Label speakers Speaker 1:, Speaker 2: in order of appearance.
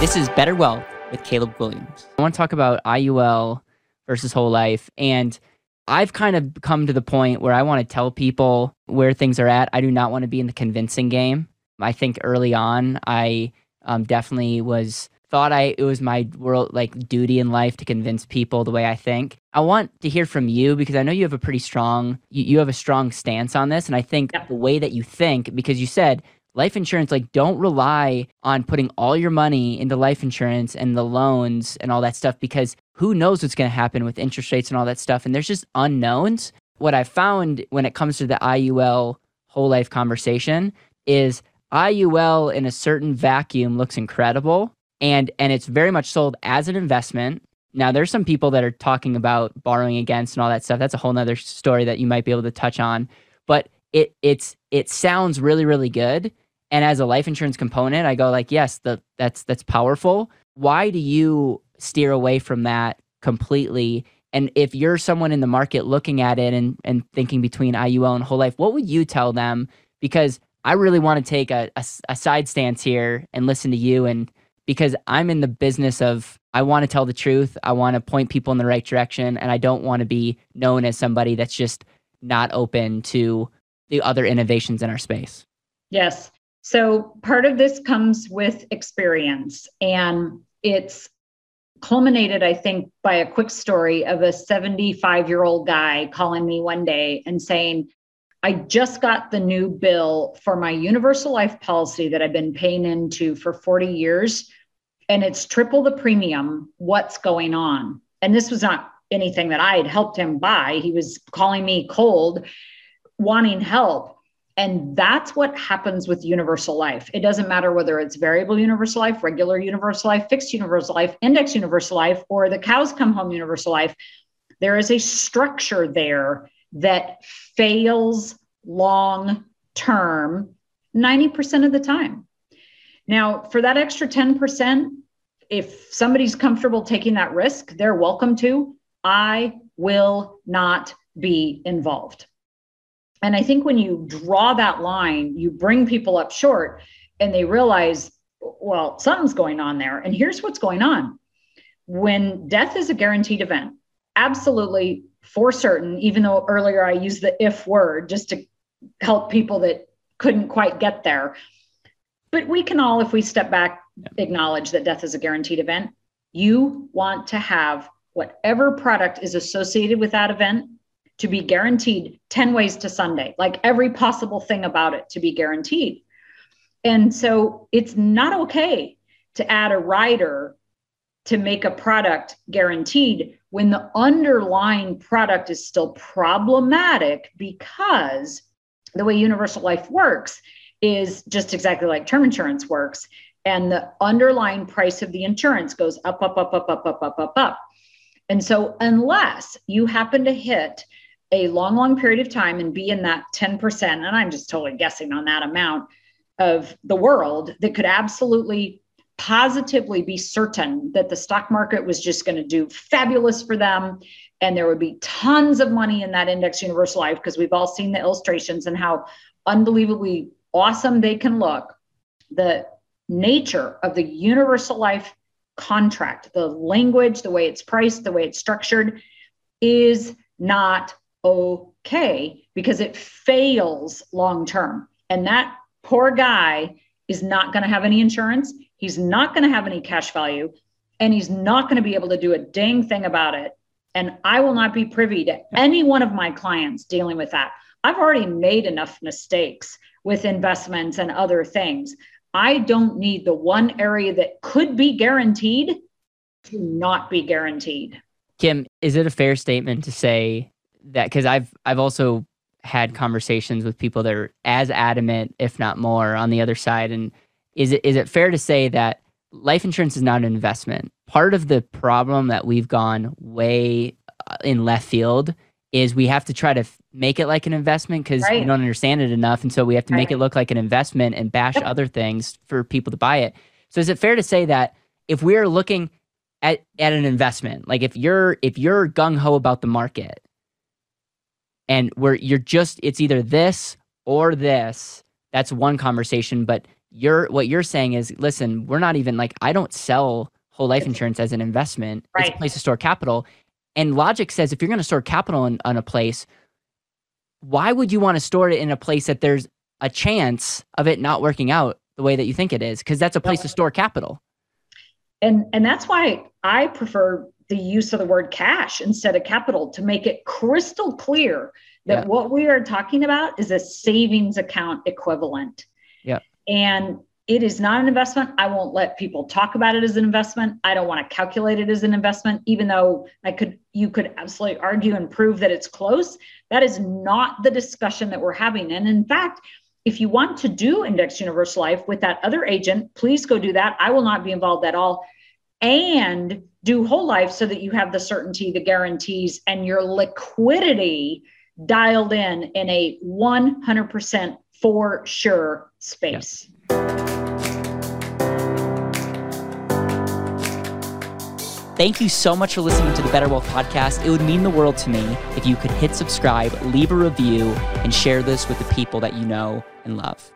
Speaker 1: This is Better Wealth with Caleb Guilliams. I want to talk about IUL versus whole life. And I've kind of come to the point where I want to tell people where things are at. I do not want to be in the convincing game. I think early on, I um, definitely was thought I it was my world like duty in life to convince people the way I think. I want to hear from you because I know you have a pretty strong you, you have a strong stance on this and I think the way that you think because you said life insurance like don't rely on putting all your money into life insurance and the loans and all that stuff because who knows what's going to happen with interest rates and all that stuff and there's just unknowns. What I found when it comes to the IUL whole life conversation is IUL in a certain vacuum looks incredible and and it's very much sold as an investment. Now there's some people that are talking about borrowing against and all that stuff. That's a whole nother story that you might be able to touch on. But it it's it sounds really, really good. And as a life insurance component, I go like, yes, the that's that's powerful. Why do you steer away from that completely? And if you're someone in the market looking at it and, and thinking between IUL and whole life, what would you tell them? Because I really want to take a, a, a side stance here and listen to you and because I'm in the business of I want to tell the truth. I want to point people in the right direction and I don't want to be known as somebody that's just not open to the other innovations in our space.
Speaker 2: Yes. So part of this comes with experience and it's culminated I think by a quick story of a 75-year-old guy calling me one day and saying I just got the new bill for my universal life policy that I've been paying into for 40 years and it's triple the premium. What's going on? And this was not anything that I had helped him buy. He was calling me cold, wanting help. And that's what happens with universal life. It doesn't matter whether it's variable universal life, regular universal life, fixed universal life, index universal life, or the cows come home universal life. There is a structure there that fails long term 90% of the time. Now, for that extra 10%, if somebody's comfortable taking that risk, they're welcome to. I will not be involved. And I think when you draw that line, you bring people up short and they realize, well, something's going on there. And here's what's going on. When death is a guaranteed event, absolutely for certain, even though earlier I used the if word just to help people that couldn't quite get there but we can all, if we step back, acknowledge that death is a guaranteed event. You want to have whatever product is associated with that event to be guaranteed 10 ways to Sunday, like every possible thing about it to be guaranteed. And so it's not okay to add a rider to make a product guaranteed when the underlying product is still problematic because the way universal life works is just exactly like term insurance works. And the underlying price of the insurance goes up, up, up, up, up, up, up, up, up. And so, unless you happen to hit a long, long period of time and be in that 10%, and I'm just totally guessing on that amount of the world that could absolutely positively be certain that the stock market was just going to do fabulous for them and there would be tons of money in that index universal life because we've all seen the illustrations and how unbelievably awesome they can look, the nature of the universal life contract, the language, the way it's priced, the way it's structured is not okay because it fails long term. And that poor guy is not going to have any insurance. He's not going to have any cash value and he's not going to be able to do a dang thing about it. And I will not be privy to any one of my clients dealing with that. I've already made enough mistakes with investments and other things. I don't need the one area that could be guaranteed to not be guaranteed.
Speaker 1: Kim, is it a fair statement to say that because I've I've also had conversations with people that are as adamant, if not more, on the other side. And is it is it fair to say that life insurance is not an investment? Part of the problem that we've gone way uh, in left field is we have to try to f- make it like an investment because right. we don't understand it enough. And so we have to right. make it look like an investment and bash yep. other things for people to buy it. So is it fair to say that if we're looking at, at an investment, like if you're if you're gung ho about the market and where you're just it's either this or this, that's one conversation. But you're what you're saying is listen, we're not even like I don't sell whole life insurance as an investment.
Speaker 2: Right.
Speaker 1: It's a place to store capital. And logic says if you're going to store capital in, in a place, why would you want to store it in a place that there's a chance of it not working out the way that you think it is? Because that's a place to store capital.
Speaker 2: And and that's why I prefer the use of the word cash instead of capital to make it crystal clear that
Speaker 1: Yeah.
Speaker 2: what we are talking about is a savings account equivalent.
Speaker 1: Yeah.
Speaker 2: And it is not an investment. I won't let people talk about it as an investment. I don't want to calculate it as an investment, even though I could, you could absolutely argue and prove that it's close. That is not the discussion that we're having. And in fact, if you want to do index universal life with that other agent, please go do that. I will not be involved at all. And do whole life so that you have the certainty, the guarantees, and your liquidity dialed in in a 100% for sure space.
Speaker 1: Thank you so much for listening to the Better Wealth Podcast. It would mean the world to me if you could hit subscribe, leave a review, and share this with the people that you know and love.